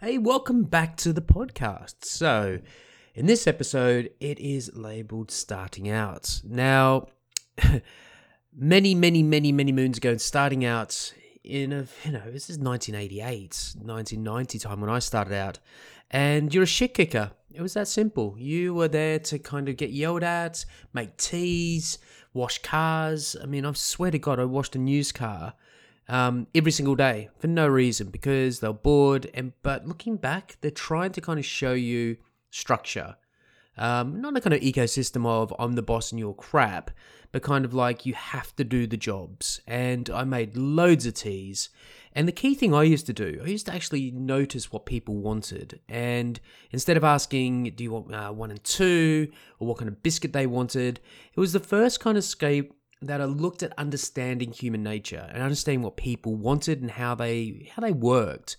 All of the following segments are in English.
Hey, welcome back to the podcast. So, in this episode, it is labeled Starting Out. Now, many, many, many, many moons ago, starting out in a, you know, this is 1988, 1990 time when I started out, and you're a shit kicker. It was that simple. You were there to kind of get yelled at, make teas, wash cars. I mean, I swear to God, I washed a news car um, every single day for no reason because they're bored. And but looking back, they're trying to kind of show you structure, um, not a kind of ecosystem of I'm the boss and you're crap, but kind of like you have to do the jobs. And I made loads of teas. And the key thing I used to do, I used to actually notice what people wanted. And instead of asking, do you want uh, one and two, or what kind of biscuit they wanted, it was the first kind of scape that I looked at understanding human nature and understanding what people wanted and how they how they worked.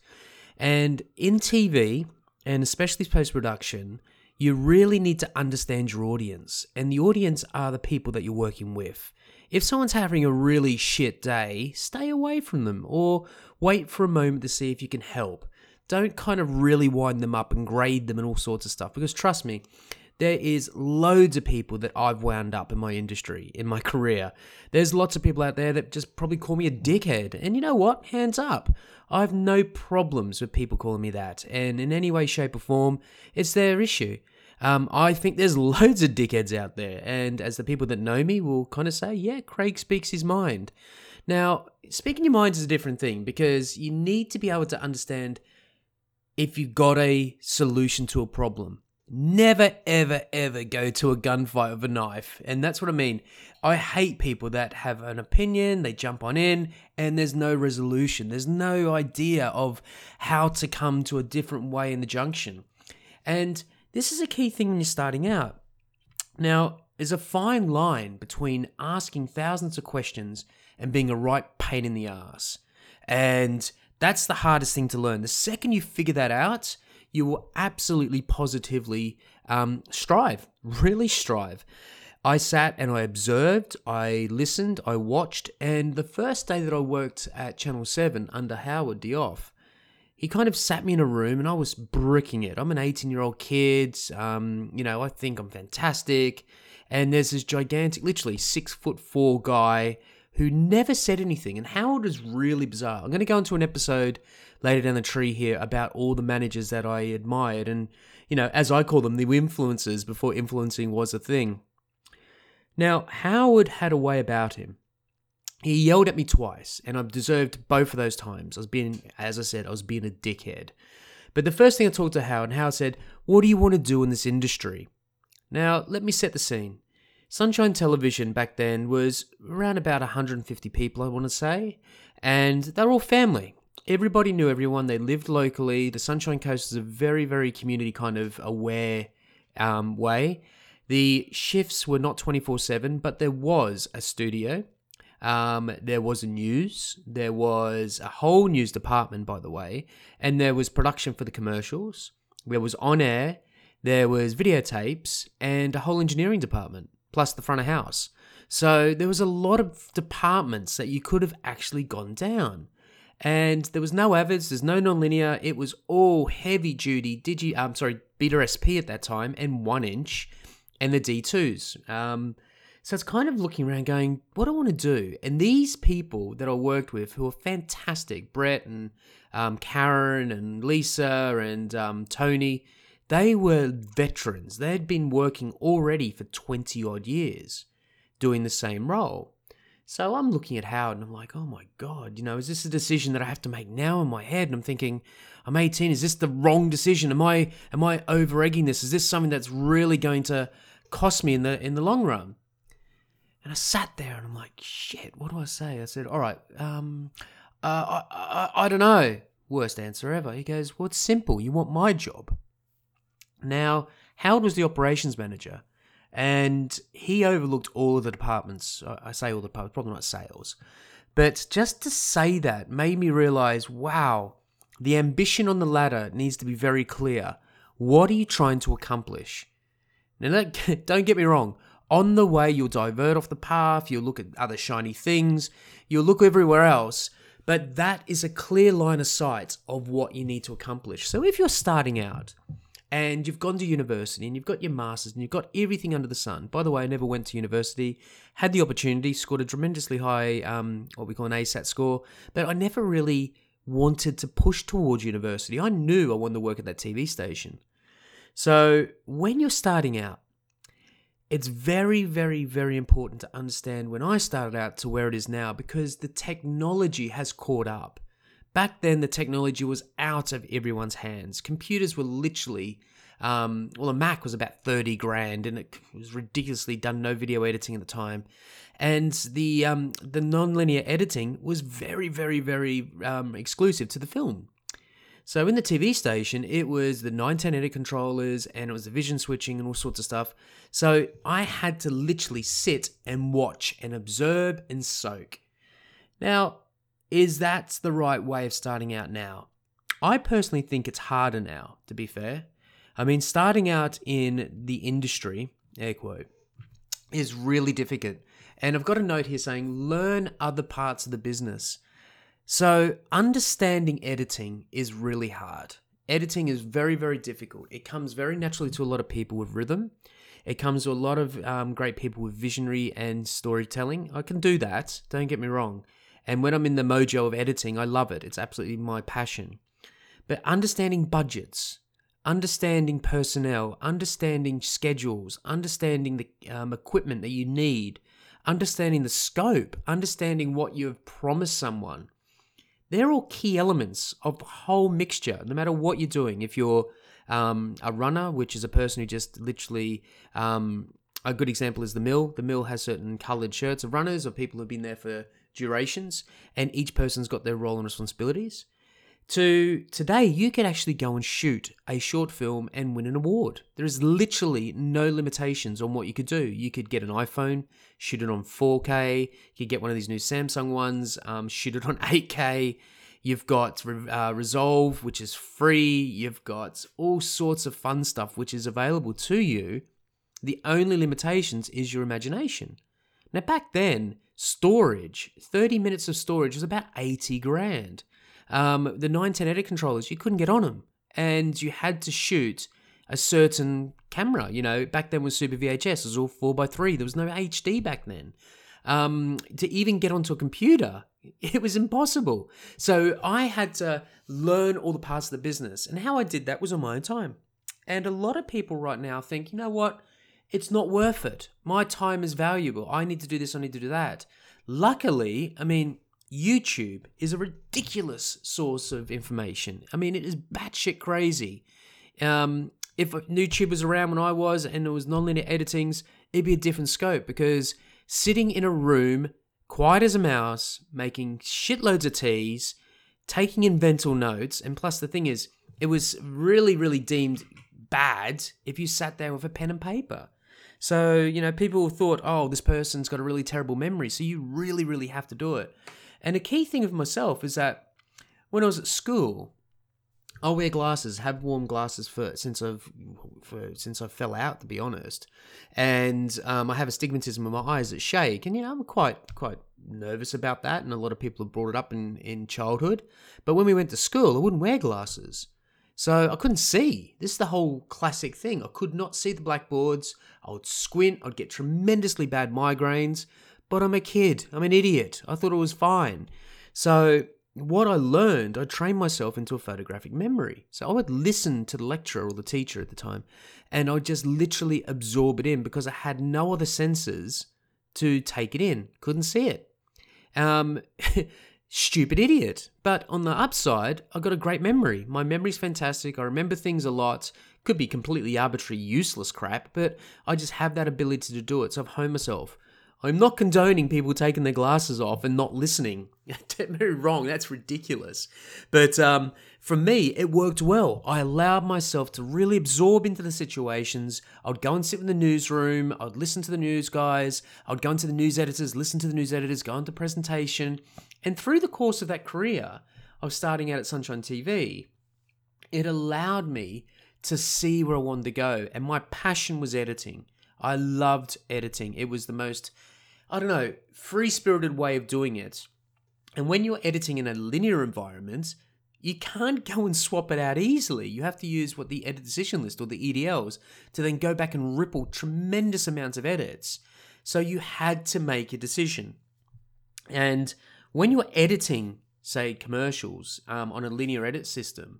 And in TV, and especially post production, you really need to understand your audience. And the audience are the people that you're working with. If someone's having a really shit day, stay away from them or wait for a moment to see if you can help. Don't kind of really wind them up and grade them and all sorts of stuff because trust me, there is loads of people that I've wound up in my industry, in my career. There's lots of people out there that just probably call me a dickhead. And you know what? Hands up. I have no problems with people calling me that. And in any way, shape, or form, it's their issue. Um, I think there's loads of dickheads out there. And as the people that know me will kind of say, yeah, Craig speaks his mind. Now, speaking your mind is a different thing because you need to be able to understand if you've got a solution to a problem never, ever, ever go to a gunfight with a knife. And that's what I mean. I hate people that have an opinion, they jump on in, and there's no resolution. There's no idea of how to come to a different way in the junction. And this is a key thing when you're starting out. Now, there's a fine line between asking thousands of questions and being a right pain in the ass. And that's the hardest thing to learn. The second you figure that out, you will absolutely positively um, strive, really strive. I sat and I observed, I listened, I watched, and the first day that I worked at Channel 7 under Howard Dioff, he kind of sat me in a room and I was bricking it. I'm an 18 year old kid, um, you know, I think I'm fantastic. And there's this gigantic, literally six foot four guy who never said anything. And Howard was really bizarre. I'm going to go into an episode later down the tree here about all the managers that I admired and, you know, as I call them, the influencers before influencing was a thing. Now, Howard had a way about him. He yelled at me twice, and I deserved both of those times. I was being, as I said, I was being a dickhead. But the first thing I talked to Howard, and Howard said, What do you want to do in this industry? Now, let me set the scene. Sunshine Television back then was around about 150 people, I want to say, and they're all family everybody knew everyone. They lived locally. The Sunshine Coast is a very, very community kind of aware um, way. The shifts were not 24 7, but there was a studio. Um, there was a news. There was a whole news department, by the way. And there was production for the commercials. There was on air. There was videotapes and a whole engineering department, plus the front of house. So there was a lot of departments that you could have actually gone down and there was no AVIDs, there's no nonlinear. It was all heavy duty digi, I'm um, sorry, Beta SP at that time, and one inch, and the D2s. Um, so it's kind of looking around, going, what do I want to do? And these people that I worked with, who are fantastic, Brett and um, Karen and Lisa and um, Tony, they were veterans. They had been working already for 20 odd years doing the same role. So I'm looking at Howard and I'm like, oh my God, you know, is this a decision that I have to make now in my head? And I'm thinking, I'm 18. Is this the wrong decision? Am I am I over egging this? Is this something that's really going to cost me in the in the long run? And I sat there and I'm like, shit, what do I say? I said, all right, um, uh, I, I, I don't know. Worst answer ever. He goes, well, it's simple. You want my job. Now, Howard was the operations manager and he overlooked all of the departments. I say all the departments, probably not sales. But just to say that made me realize wow, the ambition on the ladder needs to be very clear. What are you trying to accomplish? Now, don't get me wrong. On the way, you'll divert off the path, you'll look at other shiny things, you'll look everywhere else. But that is a clear line of sight of what you need to accomplish. So if you're starting out and you've gone to university and you've got your masters and you've got everything under the sun. By the way, I never went to university, had the opportunity, scored a tremendously high, um, what we call an ASAT score, but I never really wanted to push towards university. I knew I wanted to work at that TV station. So when you're starting out, it's very, very, very important to understand when I started out to where it is now because the technology has caught up. Back then, the technology was out of everyone's hands. Computers were literally, um, well, a Mac was about 30 grand and it was ridiculously done, no video editing at the time. And the, um, the non-linear editing was very, very, very um, exclusive to the film. So in the TV station, it was the 910 controllers and it was the vision switching and all sorts of stuff. So I had to literally sit and watch and observe and soak. Now, is that the right way of starting out now? I personally think it's harder now, to be fair. I mean, starting out in the industry, air quote, is really difficult. And I've got a note here saying learn other parts of the business. So, understanding editing is really hard. Editing is very, very difficult. It comes very naturally to a lot of people with rhythm. It comes to a lot of um, great people with visionary and storytelling. I can do that, don't get me wrong. And when I'm in the mojo of editing, I love it. It's absolutely my passion. But understanding budgets, understanding personnel, understanding schedules, understanding the um, equipment that you need, understanding the scope, understanding what you've promised someone they're all key elements of the whole mixture, no matter what you're doing. If you're um, a runner, which is a person who just literally, um, a good example is the mill. The mill has certain coloured shirts of runners, of people who've been there for durations, and each person's got their role and responsibilities to today, you could actually go and shoot a short film and win an award. There is literally no limitations on what you could do. You could get an iPhone, shoot it on 4K. You could get one of these new Samsung ones, um, shoot it on 8K. You've got uh, Resolve, which is free. You've got all sorts of fun stuff which is available to you. The only limitations is your imagination. Now, back then, storage, 30 minutes of storage was about 80 grand. Um, the 910 edit controllers, you couldn't get on them, and you had to shoot a certain camera. You know, back then was Super VHS, it was all 4x3. There was no HD back then. Um, to even get onto a computer, it was impossible. So I had to learn all the parts of the business. And how I did that was on my own time. And a lot of people right now think, you know what? It's not worth it. My time is valuable. I need to do this, I need to do that. Luckily, I mean, YouTube is a ridiculous source of information. I mean, it is batshit crazy. Um, if YouTube was around when I was and it was nonlinear editings, it'd be a different scope because sitting in a room, quiet as a mouse, making shitloads of teas, taking in mental notes, and plus the thing is, it was really, really deemed bad if you sat there with a pen and paper. So, you know, people thought, oh, this person's got a really terrible memory, so you really, really have to do it. And a key thing of myself is that when I was at school, I'll wear glasses, have worn glasses for since I've for since I fell out, to be honest. And um, I have astigmatism in my eyes that shake, and you know I'm quite quite nervous about that. And a lot of people have brought it up in in childhood. But when we went to school, I wouldn't wear glasses, so I couldn't see. This is the whole classic thing. I could not see the blackboards. I would squint. I'd get tremendously bad migraines. But I'm a kid. I'm an idiot. I thought it was fine. So, what I learned, I trained myself into a photographic memory. So, I would listen to the lecturer or the teacher at the time, and I'd just literally absorb it in because I had no other senses to take it in. Couldn't see it. Um, stupid idiot. But on the upside, I got a great memory. My memory's fantastic. I remember things a lot. Could be completely arbitrary, useless crap, but I just have that ability to do it. So I've honed myself. I'm not condoning people taking their glasses off and not listening. Don't me wrong, that's ridiculous. But um, for me, it worked well. I allowed myself to really absorb into the situations. I'd go and sit in the newsroom. I'd listen to the news guys. I'd go into the news editors, listen to the news editors, go into presentation. And through the course of that career of starting out at Sunshine TV, it allowed me to see where I wanted to go. And my passion was editing. I loved editing. It was the most, I don't know, free spirited way of doing it. And when you're editing in a linear environment, you can't go and swap it out easily. You have to use what the edit decision list or the EDLs to then go back and ripple tremendous amounts of edits. So you had to make a decision. And when you're editing, say, commercials um, on a linear edit system,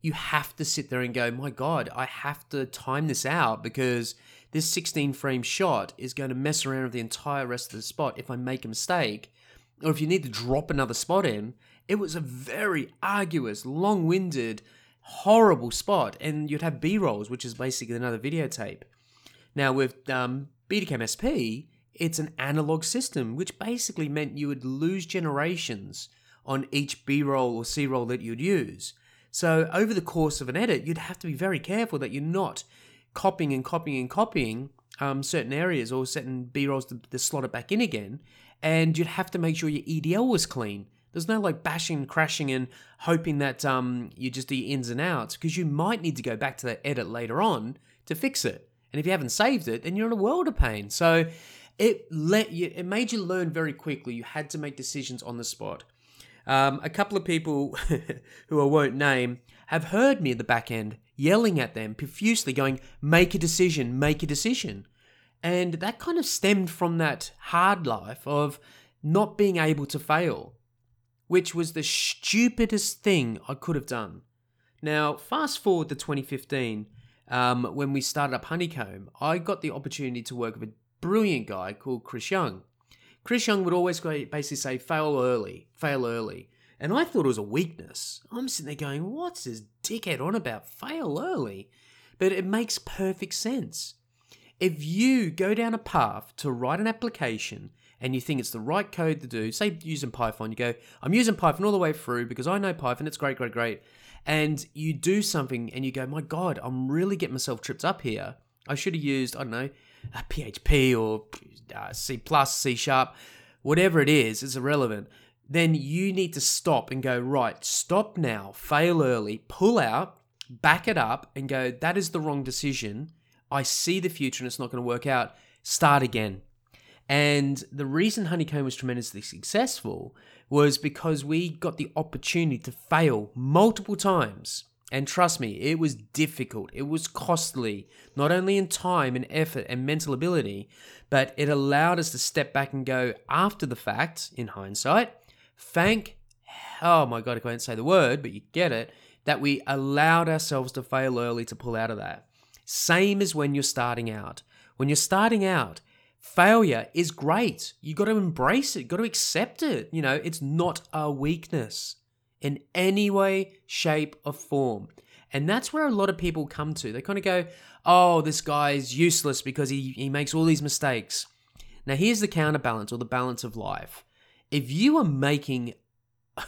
you have to sit there and go, my God, I have to time this out because this 16 frame shot is going to mess around with the entire rest of the spot if I make a mistake. Or if you need to drop another spot in, it was a very arduous, long winded, horrible spot. And you'd have B rolls, which is basically another videotape. Now, with um, Betacam SP, it's an analog system, which basically meant you would lose generations on each B roll or C roll that you'd use. So, over the course of an edit, you'd have to be very careful that you're not copying and copying and copying um, certain areas or certain B rolls to, to slot it back in again. And you'd have to make sure your EDL was clean. There's no like bashing, and crashing, and hoping that um, you just do your ins and outs because you might need to go back to that edit later on to fix it. And if you haven't saved it, then you're in a world of pain. So it let you, it made you learn very quickly. You had to make decisions on the spot. Um, a couple of people who I won't name have heard me at the back end yelling at them profusely, going, "Make a decision, make a decision," and that kind of stemmed from that hard life of not being able to fail which was the stupidest thing I could have done. Now, fast forward to 2015, um, when we started up Honeycomb, I got the opportunity to work with a brilliant guy called Chris Young. Chris Young would always basically say, fail early, fail early. And I thought it was a weakness. I'm sitting there going, what's this dickhead on about? Fail early. But it makes perfect sense. If you go down a path to write an application and you think it's the right code to do, say using Python, you go, I'm using Python all the way through because I know Python, it's great, great, great. And you do something and you go, my God, I'm really getting myself tripped up here. I should have used, I don't know, PHP or uh, C plus, C sharp, whatever it is, is, irrelevant. Then you need to stop and go, right, stop now, fail early, pull out, back it up, and go, that is the wrong decision. I see the future and it's not going to work out. Start again. And the reason Honeycomb was tremendously successful was because we got the opportunity to fail multiple times. And trust me, it was difficult. It was costly, not only in time and effort and mental ability, but it allowed us to step back and go after the fact, in hindsight, thank, oh my God, I can't say the word, but you get it, that we allowed ourselves to fail early to pull out of that. Same as when you're starting out. When you're starting out, failure is great. You got to embrace it, you got to accept it. You know, it's not a weakness in any way, shape, or form. And that's where a lot of people come to. They kind of go, oh, this guy's useless because he, he makes all these mistakes. Now, here's the counterbalance or the balance of life. If you are making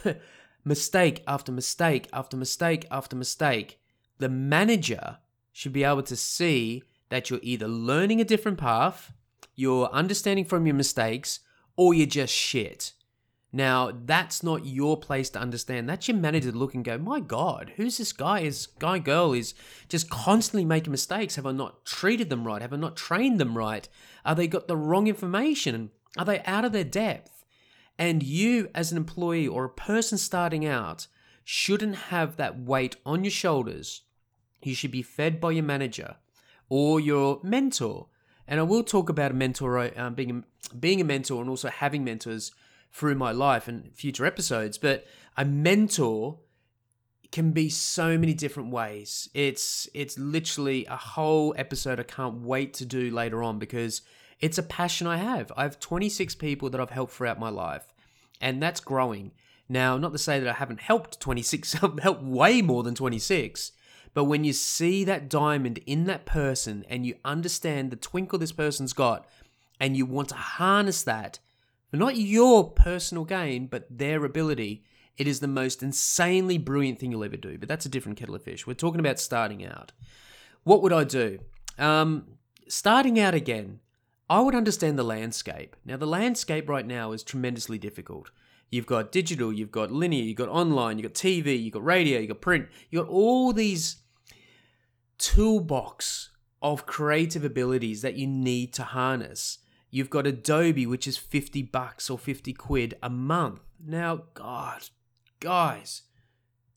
mistake after mistake after mistake after mistake, the manager should be able to see that you're either learning a different path you're understanding from your mistakes, or you're just shit. Now, that's not your place to understand. That's your manager to look and go, my God, who's this guy? Is guy, girl is just constantly making mistakes. Have I not treated them right? Have I not trained them right? Are they got the wrong information? Are they out of their depth? And you, as an employee or a person starting out, shouldn't have that weight on your shoulders. You should be fed by your manager or your mentor and I will talk about a mentor, um, being a, being a mentor, and also having mentors through my life and future episodes. But a mentor can be so many different ways. It's it's literally a whole episode I can't wait to do later on because it's a passion I have. I have 26 people that I've helped throughout my life, and that's growing. Now, not to say that I haven't helped 26, I've helped way more than 26, but when you see that diamond in that person and you understand the twinkle this person's got, and you want to harness that not your personal gain, but their ability, it is the most insanely brilliant thing you'll ever do. But that's a different kettle of fish. We're talking about starting out. What would I do? Um, starting out again, I would understand the landscape. Now, the landscape right now is tremendously difficult. You've got digital, you've got linear, you've got online, you've got TV, you've got radio, you've got print, you've got all these toolbox of creative abilities that you need to harness. You've got Adobe, which is 50 bucks or 50 quid a month. Now, God, guys,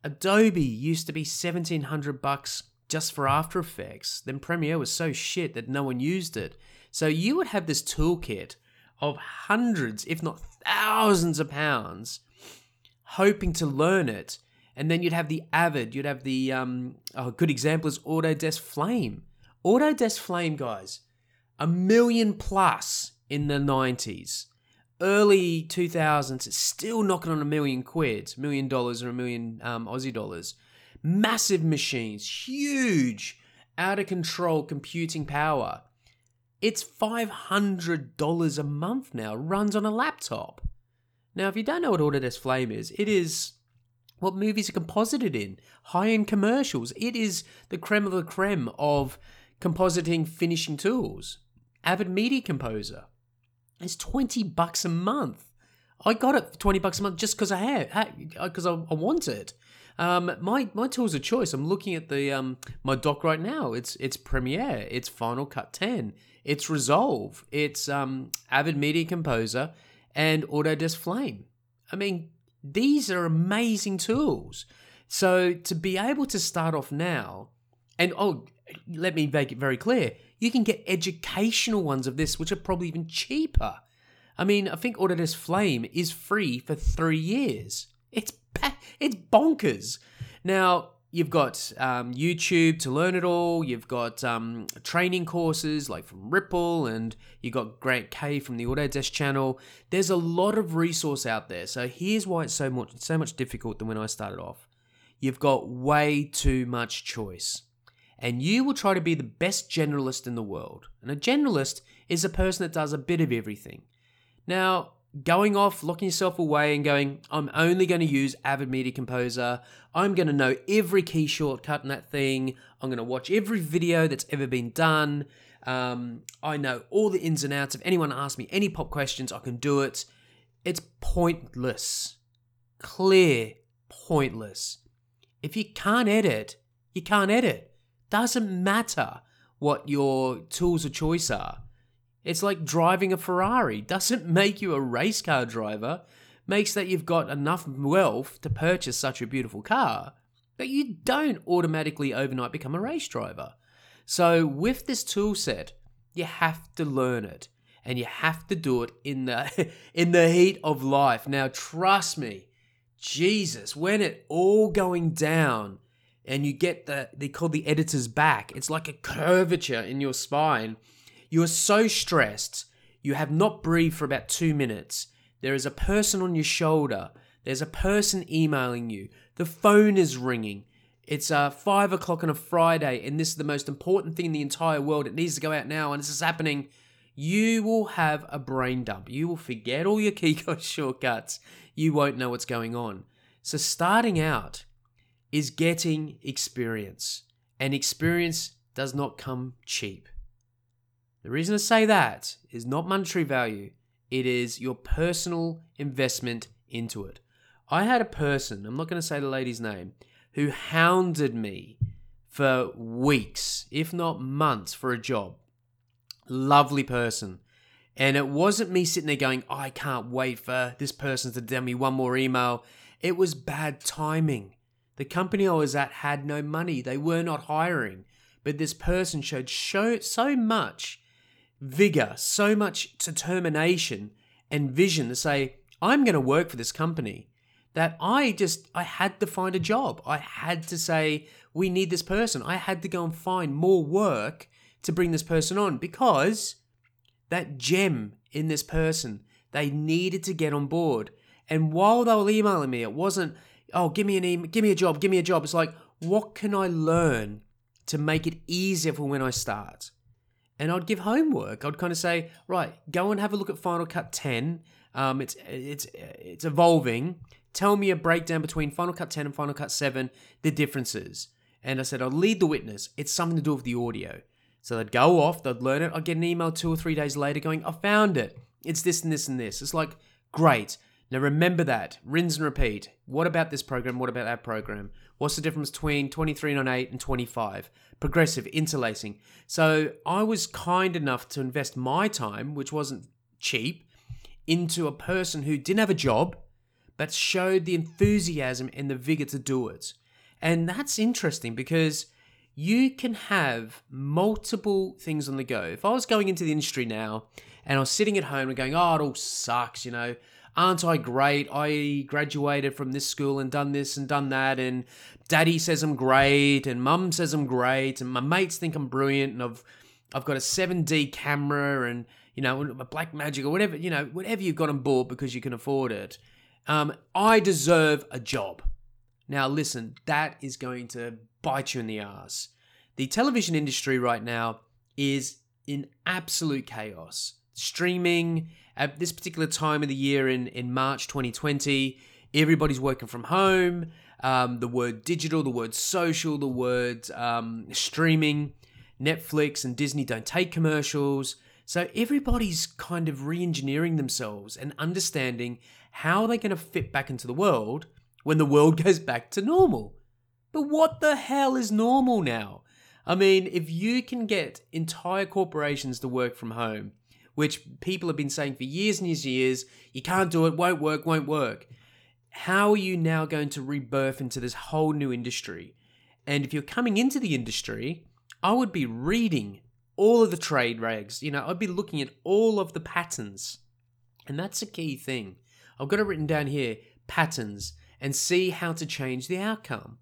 Adobe used to be 1700 bucks just for After Effects. Then Premiere was so shit that no one used it. So you would have this toolkit of hundreds, if not thousands of pounds, hoping to learn it. And then you'd have the Avid, you'd have the, um, oh, good example is Autodesk Flame. Autodesk Flame, guys, a million plus in the 90s. Early 2000s, it's still knocking on a million quid, million dollars or a million um, Aussie dollars. Massive machines, huge, out of control computing power. It's $500 a month now, runs on a laptop. Now, if you don't know what Autodesk Flame is, it is what movies are composited in, high end commercials. It is the creme of the creme of compositing finishing tools. Avid Media Composer. It's 20 bucks a month. I got it for 20 bucks a month just because I have, because I, I want it. Um, my my tools of choice. I'm looking at the um, my dock right now. It's it's Premiere. It's Final Cut 10. It's Resolve. It's um, Avid Media Composer and Autodesk Flame. I mean, these are amazing tools. So to be able to start off now, and oh, let me make it very clear, you can get educational ones of this, which are probably even cheaper. I mean, I think Autodesk Flame is free for three years. It's it's bonkers. Now, You've got um, YouTube to learn it all. You've got um, training courses like from Ripple, and you've got Grant Kay from the Autodesk channel. There's a lot of resource out there. So here's why it's so much so much difficult than when I started off. You've got way too much choice, and you will try to be the best generalist in the world. And a generalist is a person that does a bit of everything. Now, going off, locking yourself away, and going, I'm only going to use Avid Media Composer. I'm going to know every key shortcut in that thing. I'm going to watch every video that's ever been done. Um, I know all the ins and outs. If anyone asks me any pop questions, I can do it. It's pointless. Clear, pointless. If you can't edit, you can't edit. Doesn't matter what your tools of choice are. It's like driving a Ferrari. Doesn't make you a race car driver, makes that you've got enough wealth to purchase such a beautiful car, but you don't automatically overnight become a race driver. So with this tool set, you have to learn it and you have to do it in the in the heat of life. Now trust me, Jesus, when it all going down and you get the they call the editor's back, it's like a curvature in your spine you are so stressed, you have not breathed for about two minutes. There is a person on your shoulder. There's a person emailing you. The phone is ringing. It's uh, five o'clock on a Friday, and this is the most important thing in the entire world. It needs to go out now, and this is happening. You will have a brain dump. You will forget all your keycode shortcuts. You won't know what's going on. So, starting out is getting experience, and experience does not come cheap. The reason I say that is not monetary value, it is your personal investment into it. I had a person, I'm not going to say the lady's name, who hounded me for weeks, if not months, for a job. Lovely person. And it wasn't me sitting there going, I can't wait for this person to send me one more email. It was bad timing. The company I was at had no money, they were not hiring. But this person showed so, so much vigor, so much determination and vision to say, I'm going to work for this company that I just I had to find a job. I had to say we need this person. I had to go and find more work to bring this person on because that gem in this person they needed to get on board. And while they were emailing me, it wasn't, oh, give me an email, give me a job, give me a job. It's like, what can I learn to make it easier for when I start? and I'd give homework. I'd kind of say, right, go and have a look at Final Cut 10. Um, it's it's it's evolving. Tell me a breakdown between Final Cut 10 and Final Cut 7, the differences. And I said, I'll lead the witness. It's something to do with the audio. So they'd go off, they'd learn it. I'd get an email two or three days later going, I found it. It's this and this and this. It's like, great. Now remember that. Rinse and repeat. What about this program? What about that program? What's the difference between 2398 and 25? Progressive, interlacing. So I was kind enough to invest my time, which wasn't cheap, into a person who didn't have a job, but showed the enthusiasm and the vigor to do it. And that's interesting because you can have multiple things on the go. If I was going into the industry now and I was sitting at home and going, oh, it all sucks, you know, aren't I great? I graduated from this school and done this and done that, and daddy says I'm great, and mum says I'm great, and my mates think I'm brilliant, and I've I've got a 7D camera and you know a Blackmagic or whatever you know whatever you've got on board because you can afford it. Um, I deserve a job. Now listen, that is going to bite you in the ass. The television industry right now is in absolute chaos. Streaming at this particular time of the year in, in March 2020, everybody's working from home. Um, the word digital, the word social, the word um, streaming, Netflix and Disney don't take commercials. So everybody's kind of re engineering themselves and understanding how they're going to fit back into the world when the world goes back to normal. But what the hell is normal now? I mean, if you can get entire corporations to work from home, which people have been saying for years and years you can't do it, won't work, won't work. How are you now going to rebirth into this whole new industry? And if you're coming into the industry, I would be reading all of the trade rags. You know, I'd be looking at all of the patterns. And that's a key thing. I've got it written down here patterns and see how to change the outcome.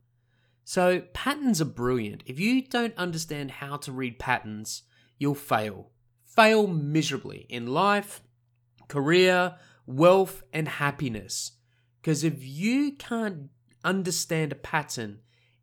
So, patterns are brilliant. If you don't understand how to read patterns, you'll fail. Fail miserably in life, career, wealth, and happiness. Because if you can't understand a pattern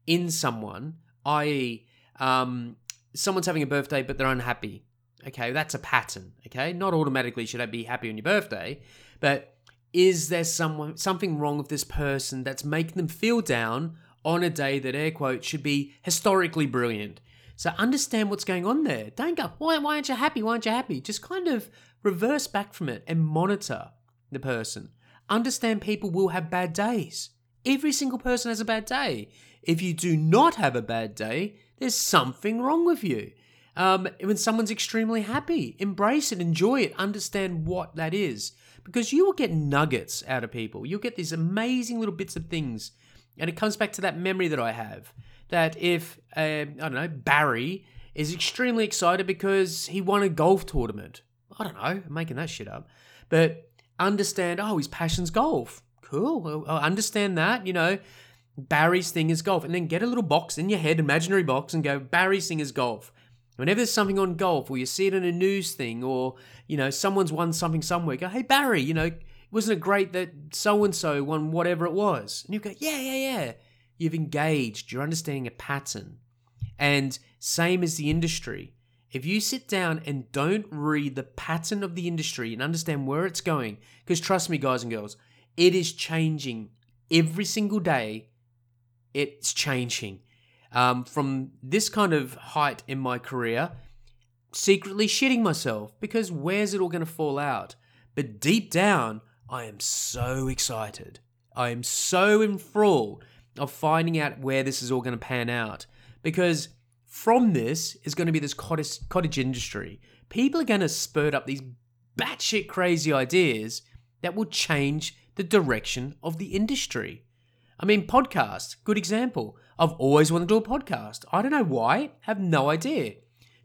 in someone, i.e., um, someone's having a birthday but they're unhappy, okay, that's a pattern, okay? Not automatically should I be happy on your birthday, but is there someone something wrong with this person that's making them feel down on a day that air quote should be historically brilliant. So understand what's going on there. Don't go, why, why aren't you happy? Why aren't you happy? Just kind of reverse back from it and monitor the person. Understand people will have bad days. Every single person has a bad day. If you do not have a bad day, there's something wrong with you. Um, when someone's extremely happy, embrace it, enjoy it, understand what that is. Because you will get nuggets out of people. You'll get these amazing little bits of things and it comes back to that memory that I have that if, uh, I don't know, Barry is extremely excited because he won a golf tournament. I don't know, I'm making that shit up. But understand, oh, his passion's golf. Cool. I understand that, you know. Barry's thing is golf. And then get a little box in your head, imaginary box, and go, Barry's thing is golf. Whenever there's something on golf, or you see it in a news thing, or, you know, someone's won something somewhere, go, hey, Barry, you know, wasn't it great that so and so won whatever it was? And you go, yeah, yeah, yeah. You've engaged, you're understanding a pattern. And same as the industry. If you sit down and don't read the pattern of the industry and understand where it's going, because trust me, guys and girls, it is changing every single day. It's changing. Um, from this kind of height in my career, secretly shitting myself because where's it all going to fall out? But deep down, I am so excited. I am so enthralled of finding out where this is all going to pan out because from this is going to be this cottage, cottage industry. People are going to spurt up these batshit crazy ideas that will change the direction of the industry. I mean, podcast, good example. I've always wanted to do a podcast. I don't know why, have no idea.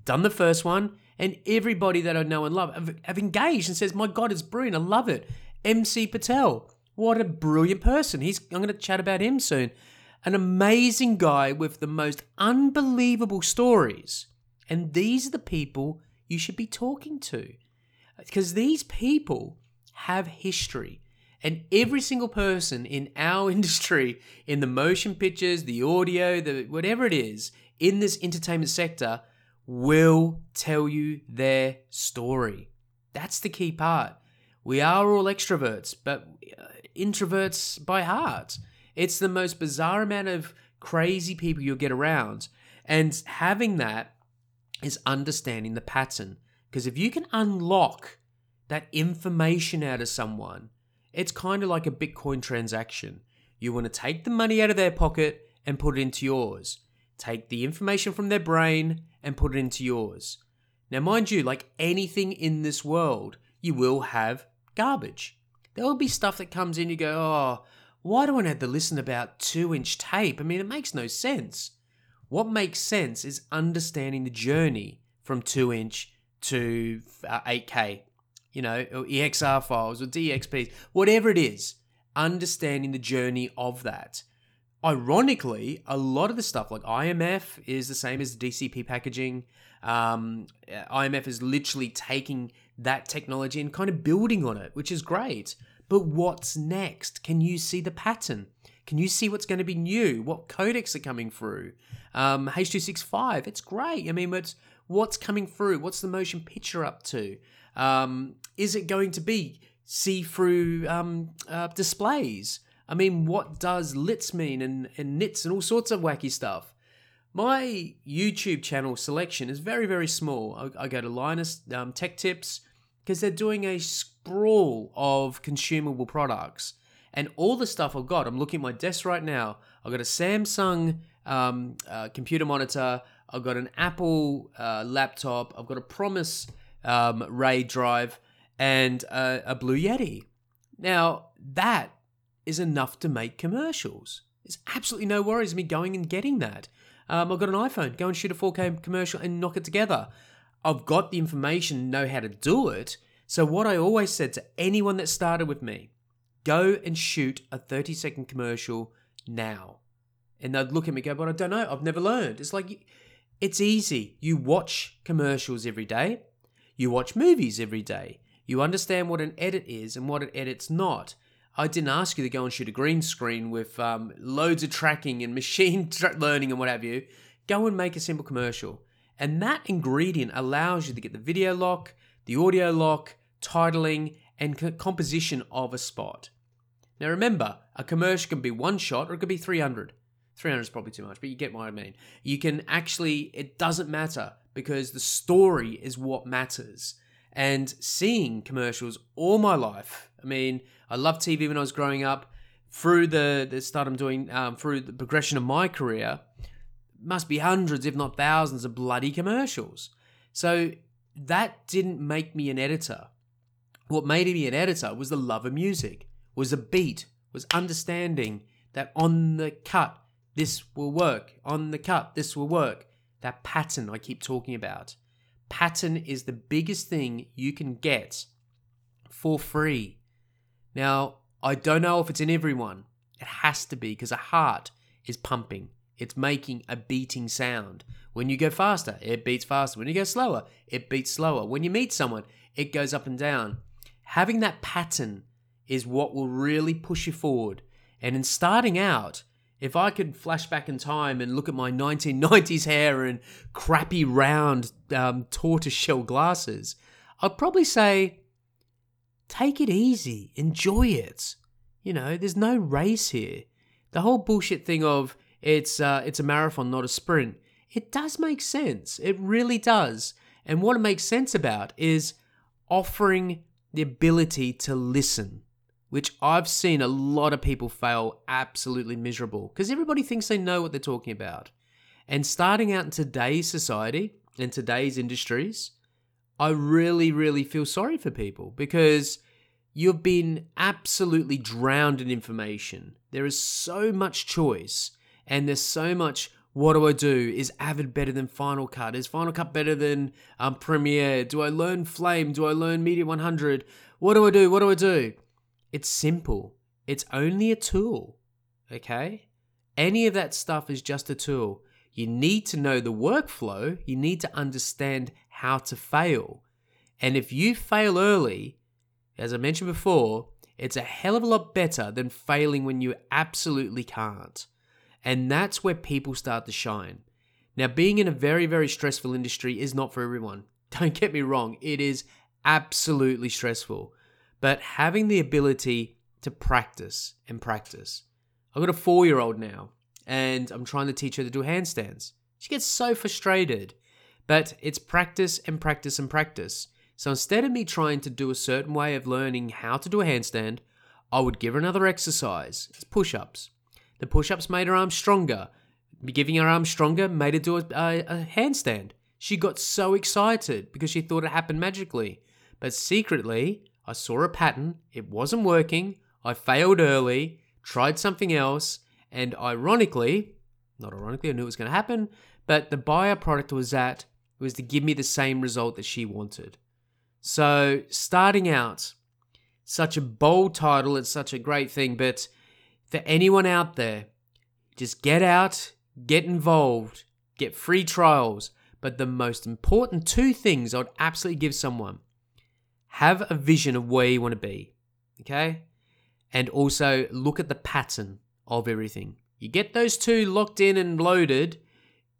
Done the first one, and everybody that I know and love have, have engaged and says, My God, it's brilliant. I love it. MC Patel. What a brilliant person. He's I'm going to chat about him soon. An amazing guy with the most unbelievable stories. And these are the people you should be talking to. Because these people have history. And every single person in our industry, in the motion pictures, the audio, the whatever it is, in this entertainment sector, will tell you their story. That's the key part. We are all extroverts, but uh, introverts by heart. It's the most bizarre amount of crazy people you'll get around. And having that is understanding the pattern. Because if you can unlock that information out of someone, it's kind of like a Bitcoin transaction. You want to take the money out of their pocket and put it into yours. Take the information from their brain and put it into yours. Now, mind you, like anything in this world, you will have garbage. There will be stuff that comes in, you go, oh, why do I have to listen about two inch tape? I mean, it makes no sense. What makes sense is understanding the journey from two inch to uh, 8K, you know, or EXR files or DXPs, whatever it is, understanding the journey of that. Ironically, a lot of the stuff like IMF is the same as DCP packaging. Um, IMF is literally taking that technology and kind of building on it, which is great. But what's next? Can you see the pattern? Can you see what's going to be new? What codecs are coming through? Um, H265, it's great. I mean, what's, what's coming through? What's the motion picture up to? Um, is it going to be see through um, uh, displays? I mean, what does lits mean and, and nits and all sorts of wacky stuff? My YouTube channel selection is very, very small. I, I go to Linus um, Tech Tips because they're doing a sprawl of consumable products. And all the stuff I've got, I'm looking at my desk right now. I've got a Samsung um, uh, computer monitor. I've got an Apple uh, laptop. I've got a Promise um, RAID drive and a, Blue Yeti. Now, that is enough to make commercials. There's absolutely no worries me going and getting that. Um, I've got an iPhone, go and shoot a 4K commercial and knock it together. I've got the information, know how to do it. So, what I always said to anyone that started with me go and shoot a 30 second commercial now. And they'd look at me go, But I don't know, I've never learned. It's like, it's easy. You watch commercials every day, you watch movies every day, you understand what an edit is and what an edit's not. I didn't ask you to go and shoot a green screen with um, loads of tracking and machine tra- learning and what have you. Go and make a simple commercial. And that ingredient allows you to get the video lock, the audio lock, titling, and co- composition of a spot. Now remember, a commercial can be one shot or it could be 300. 300 is probably too much, but you get what I mean. You can actually, it doesn't matter because the story is what matters. And seeing commercials all my life, I mean, I loved TV when I was growing up. Through the, the start I'm doing, um, through the progression of my career, must be hundreds, if not thousands, of bloody commercials. So that didn't make me an editor. What made me an editor was the love of music, was a beat, was understanding that on the cut, this will work. On the cut, this will work. That pattern I keep talking about. Pattern is the biggest thing you can get for free. Now, I don't know if it's in everyone. It has to be because a heart is pumping. It's making a beating sound. When you go faster, it beats faster. When you go slower, it beats slower. When you meet someone, it goes up and down. Having that pattern is what will really push you forward. And in starting out, if I could flash back in time and look at my 1990s hair and crappy round um, tortoiseshell glasses, I'd probably say, take it easy, enjoy it. You know, there's no race here. The whole bullshit thing of it's uh, it's a marathon, not a sprint. It does make sense. It really does. And what it makes sense about is offering the ability to listen, which I've seen a lot of people fail absolutely miserable because everybody thinks they know what they're talking about. And starting out in today's society and today's industries, I really, really feel sorry for people because you've been absolutely drowned in information. There is so much choice and there's so much what do I do? Is Avid better than Final Cut? Is Final Cut better than um, Premiere? Do I learn Flame? Do I learn Media 100? What do I do? What do I do? It's simple. It's only a tool. Okay? Any of that stuff is just a tool. You need to know the workflow. You need to understand how to fail. And if you fail early, as I mentioned before, it's a hell of a lot better than failing when you absolutely can't. And that's where people start to shine. Now, being in a very, very stressful industry is not for everyone. Don't get me wrong, it is absolutely stressful. But having the ability to practice and practice. I've got a four year old now, and I'm trying to teach her to do handstands. She gets so frustrated. But it's practice and practice and practice. So instead of me trying to do a certain way of learning how to do a handstand, I would give her another exercise. It's push ups. The push ups made her arms stronger. Giving her arms stronger made her do a, a handstand. She got so excited because she thought it happened magically. But secretly, I saw a pattern, it wasn't working, I failed early, tried something else, and ironically, not ironically, I knew it was going to happen, but the buyer product was that was to give me the same result that she wanted. So, starting out, such a bold title, it's such a great thing, but for anyone out there, just get out, get involved, get free trials. But the most important two things I'd absolutely give someone have a vision of where you want to be, okay? And also look at the pattern of everything. You get those two locked in and loaded,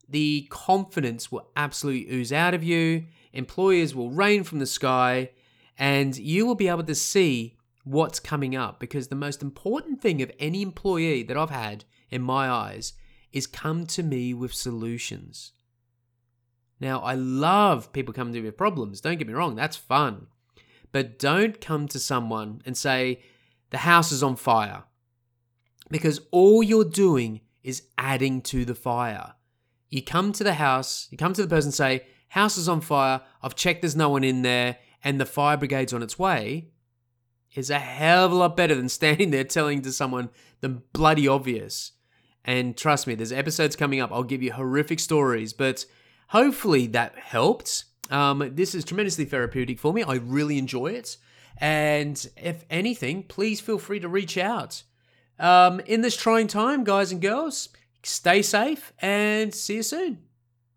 the confidence will absolutely ooze out of you. Employers will rain from the sky, and you will be able to see what's coming up because the most important thing of any employee that I've had in my eyes is come to me with solutions. Now, I love people coming to me with problems. Don't get me wrong, that's fun. But don't come to someone and say, the house is on fire. Because all you're doing is adding to the fire. You come to the house, you come to the person say, House is on fire, I've checked there's no one in there, and the fire brigade's on its way, is a hell of a lot better than standing there telling to someone the bloody obvious. And trust me, there's episodes coming up. I'll give you horrific stories, but hopefully that helped. Um, this is tremendously therapeutic for me. I really enjoy it. And if anything, please feel free to reach out. Um, in this trying time, guys and girls, stay safe and see you soon.